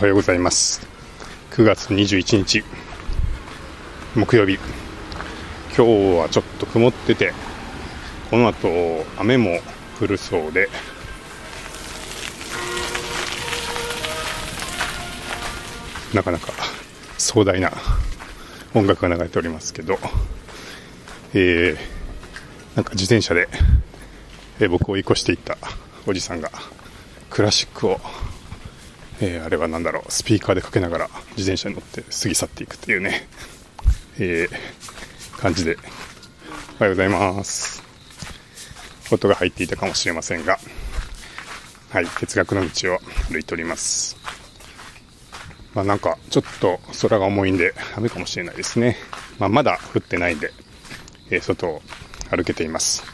おはようございます。9月21日木曜日。今日はちょっと曇っててこの後雨も降るそうで。なかなか壮大な音楽が流れておりますけど、えー、なんか自転車で、えー、僕を追い越していったおじさんがクラシックを、えー、あれは何だろうスピーカーでかけながら自転車に乗って過ぎ去っていくっていうね、えー、感じでおはようございます音が入っていたかもしれませんがはい哲学の道を歩いておりますまあ、なんかちょっと空が重いんで雨かもしれないですね。まあ、まだ降ってないんで、えー、外を歩けています。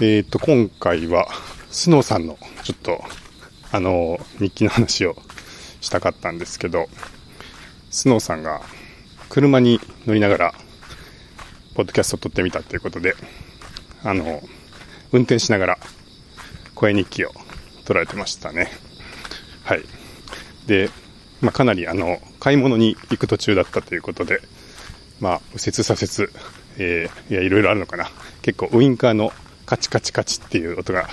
えっ、と、今回はスノーさんのちょっとあの日記の話をしたかったんですけど、スノーさんが車に乗りながらポッドキャストを撮ってみたということで、あの、運転しながら声日記を撮られてましたね。はい。で、まあ、かなりあの買い物に行く途中だったということで、まあ、右折左折、えー、いやいろいろあるのかな結構ウインカーのカチカチカチっていう音が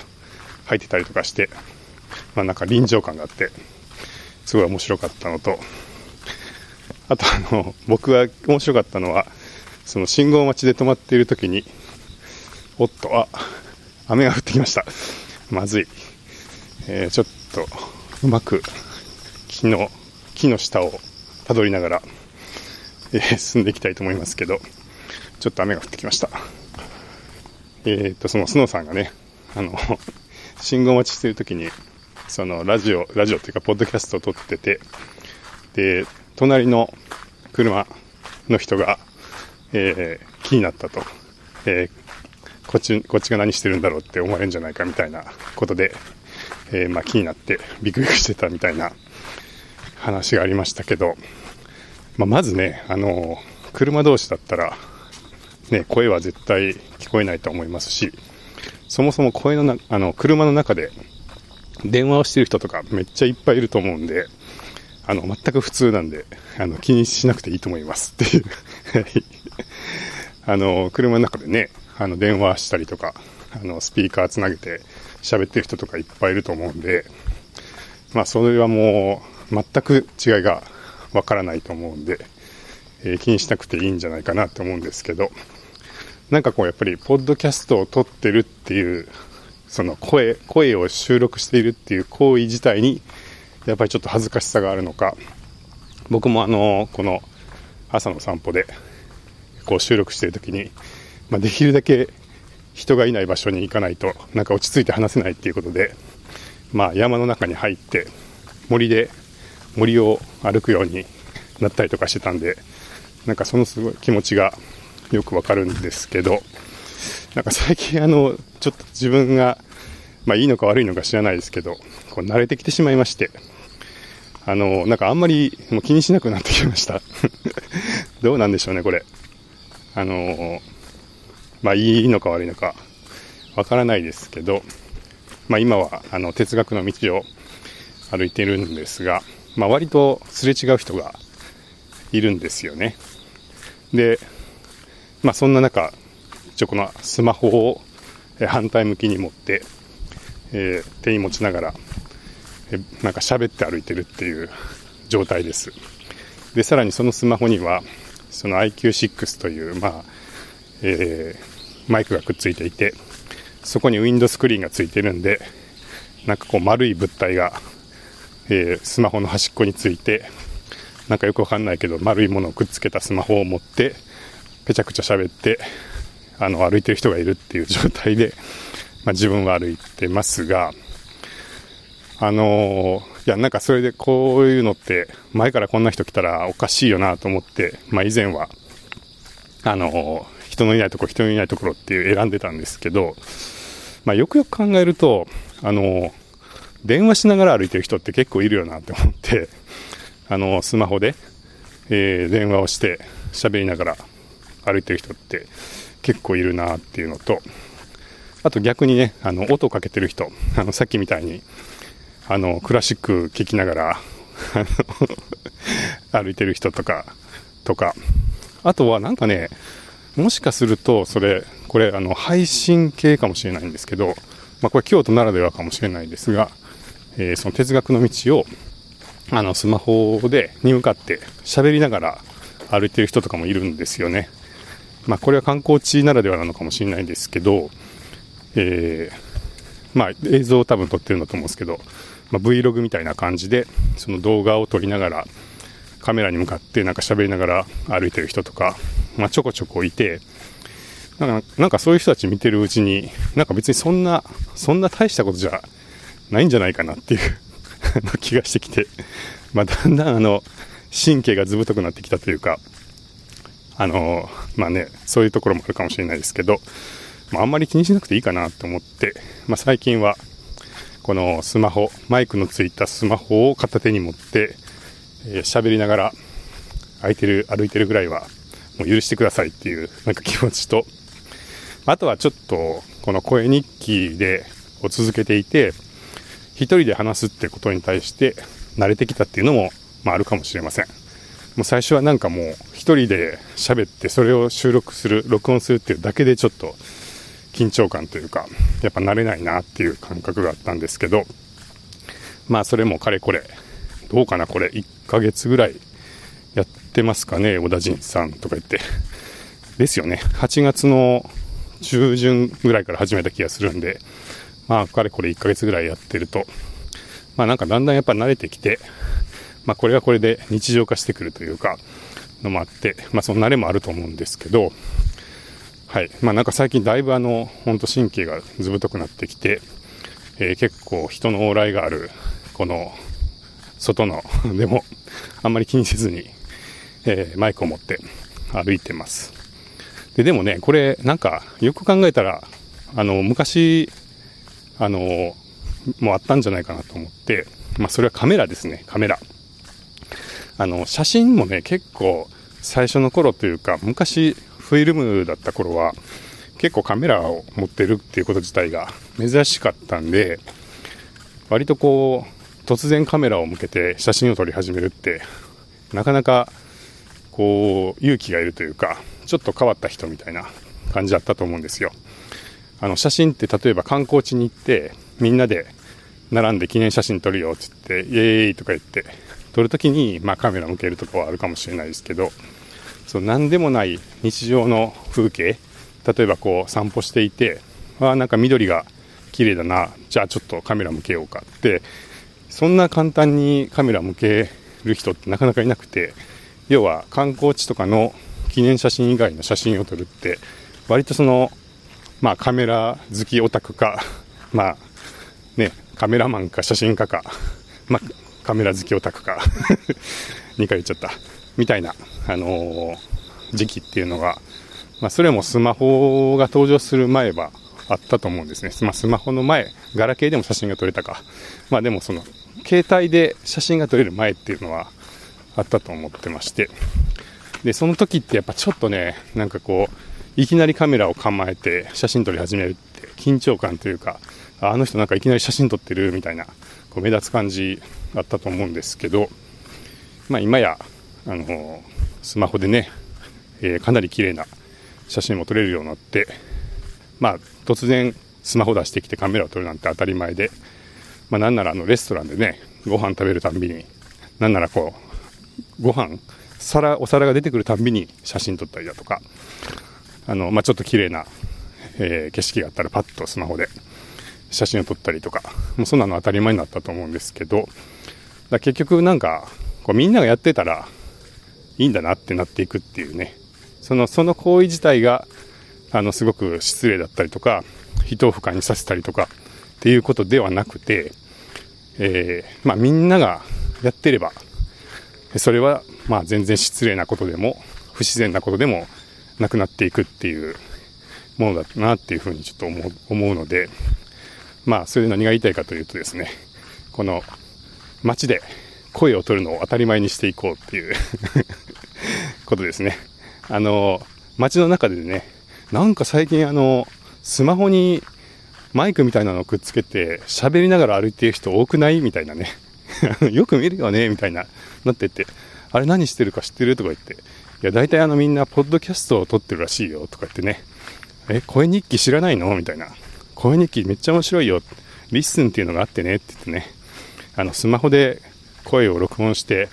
入ってたりとかして、まあ、なんか臨場感があってすごい面白かったのとあとあの僕が面白かったのはその信号待ちで止まっている時におっとあ雨が降ってきましたまずい、えー、ちょっとうまく木の、木の下をたどりながら、えー、進んでいきたいと思いますけど、ちょっと雨が降ってきました。えー、っと、そのスノーさんがね、あの、信号待ちしてる時に、そのラジオ、ラジオっていうか、ポッドキャストを撮ってて、で、隣の車の人が、えー、気になったと。えー、こっち、こっちが何してるんだろうって思われるんじゃないかみたいなことで、えー、まあ気になってビクビクしてたみたいな話がありましたけど、まあ、まずね、あの、車同士だったら、ね、声は絶対聞こえないと思いますし、そもそも声のな、あの、車の中で電話をしてる人とかめっちゃいっぱいいると思うんで、あの、全く普通なんで、あの、気にしなくていいと思いますっていう。あの、車の中でね、あの、電話したりとか、あの、スピーカーつなげて喋ってる人とかいっぱいいると思うんで、まあ、それはもう、全く違いがわからないと思うんで、えー、気にしなくていいんじゃないかなと思うんですけど、なんかこうやっぱり、ポッドキャストを撮ってるっていう、その声、声を収録しているっていう行為自体に、やっぱりちょっと恥ずかしさがあるのか、僕もあの、この朝の散歩で、こう収録している時に、まあ、できるだけ人がいない場所に行かないと、なんか落ち着いて話せないっていうことで、まあ山の中に入って、森で森を歩くようになったりとかしてたんで、なんかそのすごい気持ちがよくわかるんですけど、なんか最近あの、ちょっと自分が、まあいいのか悪いのか知らないですけど、こう慣れてきてしまいまして、あの、なんかあんまりもう気にしなくなってきました。どうなんでしょうね、これ。あの、まあいいのか悪いのかわからないですけど、まあ今はあの哲学の道を歩いてるんですが、まあ、割とすれ違う人がいるんですよね。で、まあ、そんな中、応このスマホを反対向きに持って、えー、手に持ちながら、えなんか喋って歩いてるっていう状態です。で、さらにそのスマホには、その IQ6 という、まあ、えー、マイクがくっついていて、そこにウィンドスクリーンがついてるんで、なんかこう丸い物体がえー、スマホの端っこについて、なんかよくわかんないけど、丸いものをくっつけたスマホを持って、ぺちゃくちゃ喋って、あの、歩いてる人がいるっていう 状態で、まあ、自分は歩いてますが、あの、いや、なんかそれでこういうのって、前からこんな人来たらおかしいよなと思って、まあ、以前は、あの、人のいないとこ、人のいないところっていう選んでたんですけど、まあ、よくよく考えると、あの、電話しながら歩いてる人って結構いるよなって思って、あの、スマホで、えー、電話をして喋りながら歩いてる人って結構いるなっていうのと、あと逆にね、あの、音をかけてる人、あの、さっきみたいに、あの、クラシック聴きながら、歩いてる人とか、とか、あとはなんかね、もしかすると、それ、これ、あの、配信系かもしれないんですけど、まあ、これ京都ならではかもしれないですが、えー、その哲学の道を、あの、スマホで、に向かって喋りながら歩いてる人とかもいるんですよね。まあ、これは観光地ならではなのかもしれないですけど、えー、まあ、映像を多分撮ってるんだと思うんですけど、まあ、Vlog みたいな感じで、その動画を撮りながら、カメラに向かってなんか喋りながら歩いてる人とか、まあ、ちょこちょこいて、なんかなんかそういう人たち見てるうちに、なんか別にそんな、そんな大したことじゃないんじゃないかなっていう 気がしてきて、まあ、だんだんあの、神経がずぶとくなってきたというか、あの、まあね、そういうところもあるかもしれないですけど、まあ、あんまり気にしなくていいかなと思って、まあ、最近は、このスマホ、マイクのついたスマホを片手に持って、えー、喋りながら、空いてる、歩いてるぐらいは、もう許してくださいっていう、なんか気持ちと、あとはちょっと、この声日記で、を続けていて、一人で話すってことに対して慣れてきたっていうのも、まああるかもしれません。もう最初はなんかもう一人で喋ってそれを収録する、録音するっていうだけでちょっと緊張感というか、やっぱ慣れないなっていう感覚があったんですけど、まあそれもかれこれ、どうかなこれ1ヶ月ぐらいやってますかね、小田陣さんとか言って。ですよね。8月の中旬ぐらいから始めた気がするんで、まあかれこれ1ヶ月ぐらいやってると、まあなんかだんだんやっぱ慣れてきて、まあこれはこれで日常化してくるというか、のもあって、まあその慣れもあると思うんですけど、はい。まあなんか最近だいぶあの、ほんと神経がずぶとくなってきて、えー、結構人の往来がある、この、外の でも、あんまり気にせずに、えー、マイクを持って歩いてます。で、でもね、これなんかよく考えたら、あの、昔、あの、もうあったんじゃないかなと思って、まあそれはカメラですね、カメラ。あの、写真もね、結構最初の頃というか、昔フィルムだった頃は、結構カメラを持ってるっていうこと自体が珍しかったんで、割とこう、突然カメラを向けて写真を撮り始めるって、なかなか、こう、勇気がいるというか、ちょっと変わった人みたいな感じだったと思うんですよ。あの、写真って例えば観光地に行って、みんなで並んで記念写真撮るよって言って、イエーイとか言って、撮るときに、まあカメラ向けるとかはあるかもしれないですけど、そう何でもない日常の風景例えばこう散歩していてあなんか緑が綺麗だなじゃあちょっとカメラ向けようかってそんな簡単にカメラ向ける人ってなかなかいなくて要は観光地とかの記念写真以外の写真を撮るって割とそのまあカメラ好きオタクかまあねカメラマンか写真家かまあカメラ好きオタクか 2回言っちゃったみたいな、あのー、時期っていうのが、まあ、それもスマホが登場する前はあったと思うんですね。まあ、スマホの前、ガラケーでも写真が撮れたか。まあでもその、携帯で写真が撮れる前っていうのはあったと思ってまして。で、その時ってやっぱちょっとね、なんかこう、いきなりカメラを構えて写真撮り始めるって緊張感というか、あの人なんかいきなり写真撮ってるみたいな、こう目立つ感じだったと思うんですけど、まあ今やあのスマホでね、えー、かなり綺麗な写真も撮れるようになって、まあ、突然スマホ出してきてカメラを撮るなんて当たり前で、まあ、なんならあのレストランでね、ご飯食べるたんびに、なんならこう、ご飯、皿、お皿が出てくるたんびに写真撮ったりだとか、あの、まあ、ちょっと綺麗な、えー、景色があったらパッとスマホで写真を撮ったりとか、もうそんなの当たり前になったと思うんですけど、だ結局なんか、こうみんながやってたら、いいんだなってなっていくっていうね、その、その行為自体が、あの、すごく失礼だったりとか、人を不快にさせたりとか、っていうことではなくて、えー、まあみんながやってれば、それは、まあ全然失礼なことでも、不自然なことでもなくなっていくっていうものだなっていうふうにちょっと思う思うので、まあそれで何が言いたいかというとですね、この街で声を取るのを当たり前にしていこうっていう ことですね。あの、街の中でね、なんか最近あの、スマホにマイクみたいなのをくっつけて、喋りながら歩いてる人多くない？みたいなね。よく見るよね？みたいな、なってて、あれ何してるか知ってる？とか言って、いや、大体あのみんな、ポッドキャストを撮ってるらしいよ。とか言ってね、え、声日記知らないの？みたいな。声日記めっちゃ面白いよ。リッスンっていうのがあってねって言ってね、あの、スマホで声を録音して、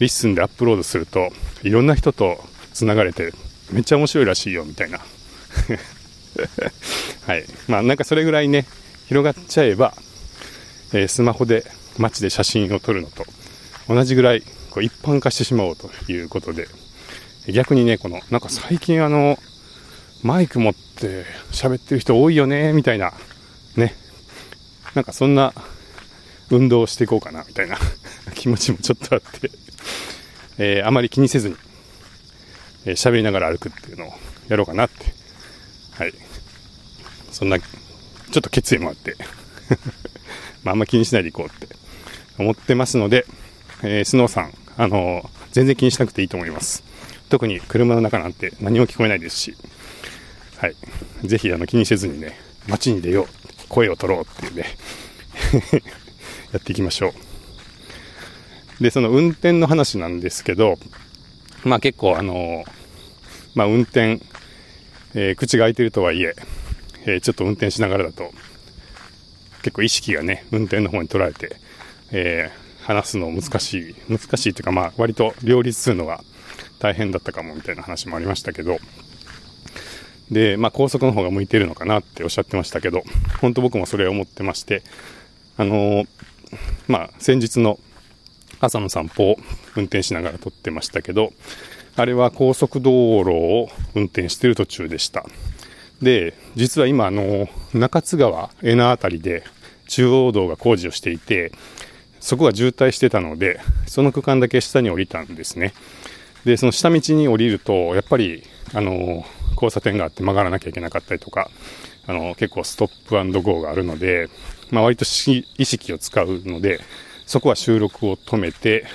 リッスンでアップロードすると、いろんな人と繋がれて、めっちゃ面白いらしいよ、みたいな。はい。まあなんかそれぐらいね、広がっちゃえば、えー、スマホで街で写真を撮るのと同じぐらいこう一般化してしまおうということで、逆にね、この、なんか最近あの、マイク持って喋ってる人多いよね、みたいな、ね。なんかそんな運動をしていこうかな、みたいな。気持ちもちょっとあって。えー、あまり気にせずに、えー、喋りながら歩くっていうのをやろうかなって、はい。そんな、ちょっと決意もあって。まあ、あんま気にしないでいこうって。思ってますので、えー、スノーさん、あのー、全然気にしなくていいと思います。特に車の中なんて何も聞こえないですし、はい。ぜひ、あの、気にせずにね、街に出よう、声を取ろうっていうね やっていきましょう。で、その運転の話なんですけど、まあ結構、あの、まあ運転、えー、口が開いてるとはいえ、えー、ちょっと運転しながらだと、結構意識がね、運転の方に取られて、えー、話すの難しい、難しいというか、まあ、割と両立するのが大変だったかもみたいな話もありましたけど、で、まあ、高速の方が向いてるのかなっておっしゃってましたけど、本当僕もそれを思ってまして、あのー、まあ、先日の朝の散歩を運転しながら撮ってましたけど、あれは高速道路を運転してる途中でした。で、実は今、あの、中津川、江名辺りで中央道が工事をしていて、そこが渋滞してたので、その区間だけ下に降りたんですね。で、その下道に降りると、やっぱり、あの、交差点があって曲がらなきゃいけなかったりとか、あの、結構ストップアンドゴーがあるので、まあ割と意識を使うので、そこは収録を止めて、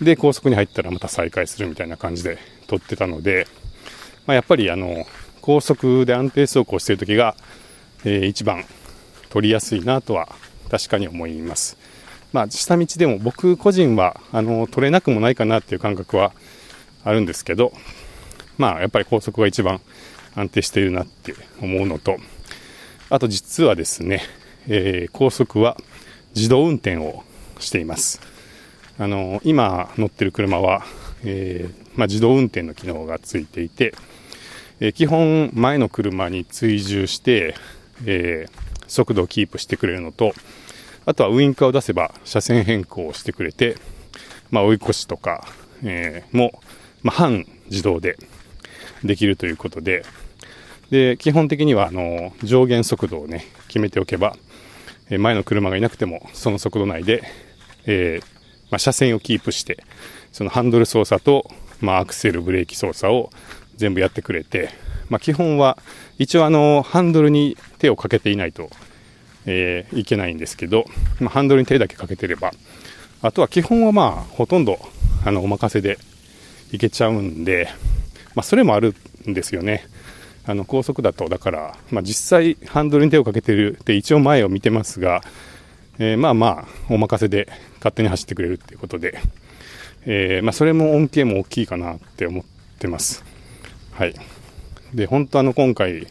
で、高速に入ったらまた再開するみたいな感じで撮ってたので、まあ、やっぱりあの、高速で安定走行している時が、えー、一番取りやすいなとは確かに思います。まあ、下道でも僕個人は、あの、取れなくもないかなっていう感覚はあるんですけど、まあ、やっぱり高速が一番安定しているなって思うのと、あと実はですね、えー、高速は自動運転をしています。あの、今乗ってる車は、えー、まあ、自動運転の機能がついていて、え基本前の車に追従して、え、速度をキープしてくれるのと、あとはウインカーを出せば車線変更をしてくれて、まあ、追い越しとか、え、も、まあ、半自動でできるということで、で、基本的には、あの、上限速度をね、決めておけば、え前の車がいなくても、その速度内で、えー、まあ、車線をキープして、そのハンドル操作と、まあ、アクセル、ブレーキ操作を全部やってくれて、まあ、基本は一応あのハンドルに手をかけていないと、えー、いけないんですけど、まあ、ハンドルに手だけかけてればあとは基本はまあほとんどあのお任せでいけちゃうんで、まあ、それもあるんですよねあの高速だとだから、まあ、実際ハンドルに手をかけてるって一応前を見てますが、えー、まあまあお任せで勝手に走ってくれるっていうことで、えー、まあ、それも恩恵も大きいかなって思ってますはい。で、本当あの、今回、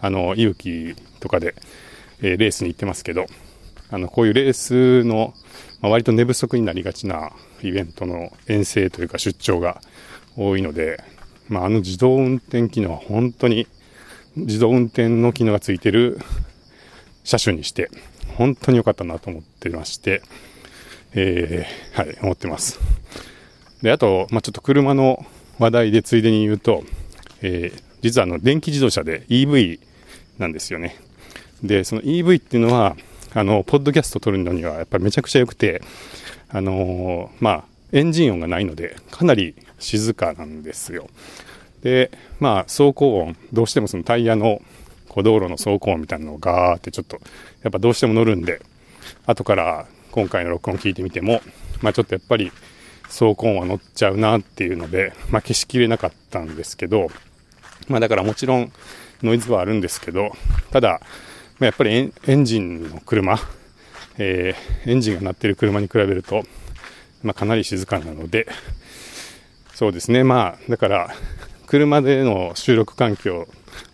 あの、勇気とかで、えー、レースに行ってますけど、あの、こういうレースの、まあ、割と寝不足になりがちなイベントの遠征というか出張が多いので、まあ、あの自動運転機能は本当に自動運転の機能がついてる車種にして、本当に良かったなと思ってまして、えー、はい、思ってます。で、あと、まあ、ちょっと車の話題でついでに言うと、えー、実はあの電気自動車で EV なんですよね。で、その EV っていうのは、あの、ポッドキャスト撮るのにはやっぱりめちゃくちゃ良くて、あのー、まあ、エンジン音がないので、かなり静かなんですよ。で、まあ、走行音、どうしてもそのタイヤの、こう道路の走行音みたいなのをガーってちょっと、やっぱどうしても乗るんで、後から今回の録音聞いてみても、まあちょっとやっぱり走行音は乗っちゃうなっていうので、まあ消しきれなかったんですけど、まあだからもちろんノイズはあるんですけど、ただま、やっぱりエンジンの車、えー、エンジンが鳴ってる車に比べると、まあ、かなり静かなので、そうですね、まあ、だから、車での収録環境、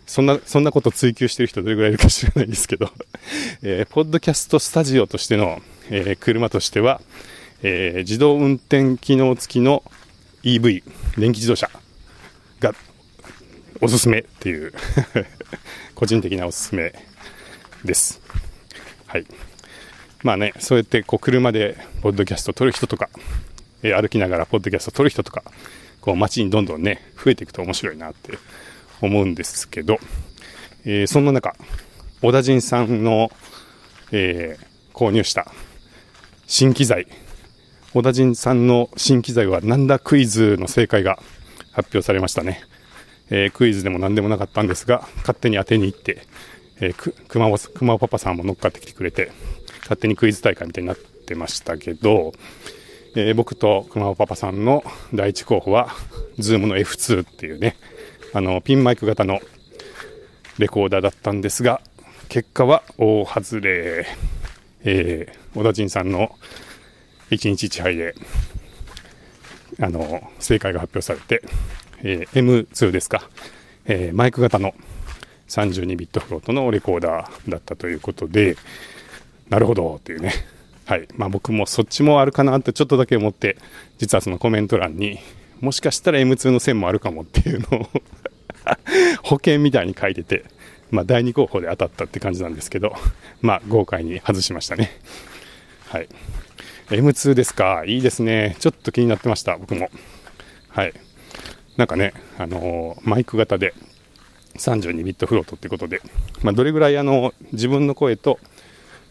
そんな、そんなこと追求してる人どれぐらいいるか知らないですけど、えー、ポッドキャストスタジオとしての、えー、車としては、えー、自動運転機能付きの EV、電気自動車がおすすめっていう 個人的なおすすめです。はい。まあね、そうやってこう車でポッドキャスト撮る人とか、え、歩きながらポッドキャスト撮る人とか、こう街にどんどんね、増えていくと面白いなって思うんですけど、えー、そんな中、小田陣さんの、えー、購入した新機材、小田陣さんの新機材はなんだクイズの正解が発表されましたね。えー、クイズでも何でもなかったんですが、勝手に当てに行って、えー、く、熊、熊パパさんも乗っかってきてくれて、勝手にクイズ大会みたいになってましたけど、えー、僕と熊尾パパさんの第一候補は、 Zoom の F2 っていうね、あの、ピンマイク型のレコーダーだったんですが、結果は大外れ。えー、小田陣さんの1日1杯で、あの、正解が発表されて、えー、M2 ですか、えー、マイク型の32ビットフロートのレコーダーだったということで、なるほどっていうね。はい。まあ僕もそっちもあるかなってちょっとだけ思って、実はそのコメント欄に、もしかしたら M2 の線もあるかもっていうのを 保険みたいに書いてて、まあ第2候補で当たったって感じなんですけど、まあ豪快に外しましたね。はい。M2 ですか？いいですね。ちょっと気になってました、僕も。はい。なんかね、あのー、マイク型で32ビットフロートってことで、まあ、どれぐらいあの自分の声と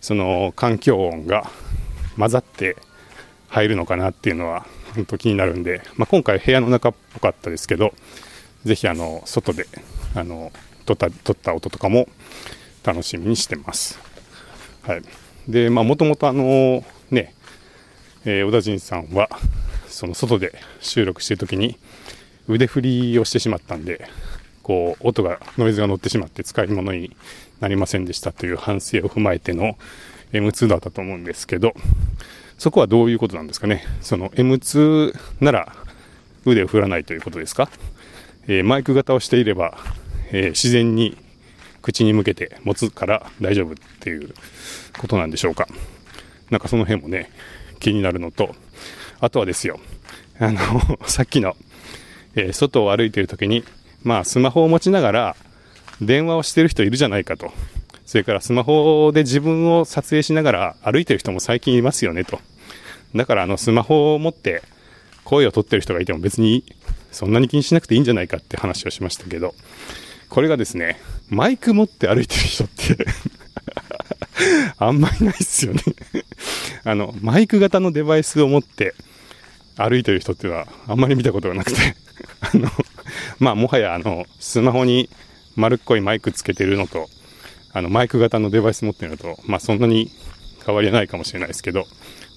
その環境音が混ざって入るのかなっていうのは本当気になるんで、まあ、今回部屋の中っぽかったですけどぜひあの外であの撮った撮った音とかも楽しみにしてます。はい、でまあもともとあのね、えー、小田陣さんはその外で収録してる時に腕振りをしてしまったんでこう音がノイズが乗ってしまって使い物になりませんでしたという反省を踏まえての M2 だったと思うんですけど、そこはどういうことなんですかね？その M2 なら腕を振らないということですか？えー、マイク型をしていれば、えー、自然に口に向けて持つから大丈夫っていうことなんでしょうか？なんかその辺もね、気になるのと、あとはですよ、あの、さっきの、えー、外を歩いている時に、まあスマホを持ちながら、電話をしてる人いるじゃないかと。それからスマホで自分を撮影しながら歩いてる人も最近いますよねと。だからあのスマホを持って声を取ってる人がいても別にそんなに気にしなくていいんじゃないかって話をしましたけど、これがですね、マイク持って歩いてる人って あんまりないっすよねあの、マイク型のデバイスを持って歩いてる人っていうのはあんまり見たことがなくてあの、まあもはやあの、スマホに丸っこいマイクつけてるのと、あの、マイク型のデバイス持ってるのと、まあ、そんなに変わりはないかもしれないですけど、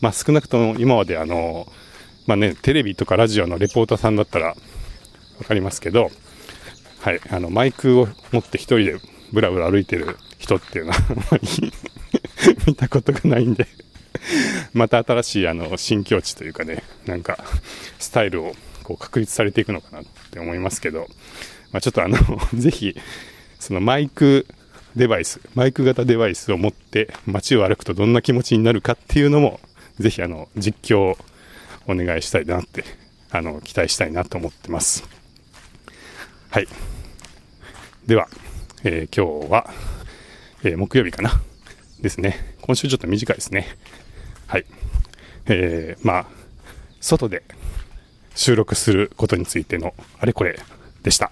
まあ、少なくとも今まであの、まあね、テレビとかラジオのレポーターさんだったらわかりますけど、はい、あの、マイクを持って一人でブラブラ歩いてる人っていうのはあまり見たことがないんでまた新しいあの、新境地というかね、なんか、スタイルをこう確立されていくのかなって思いますけど、まあ、ちょっとあの ぜひ、そのマイクデバイス、マイク型デバイスを持って街を歩くとどんな気持ちになるかっていうのも、ぜひあの、実況をお願いしたいなって、あの、期待したいなと思ってます。はい。では、えー、今日は、えー、木曜日かな？ですね。今週ちょっと短いですね。はい。えー、まあ、外で収録することについてのあれこれでした。